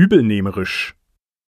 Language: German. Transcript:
übelnehmerisch.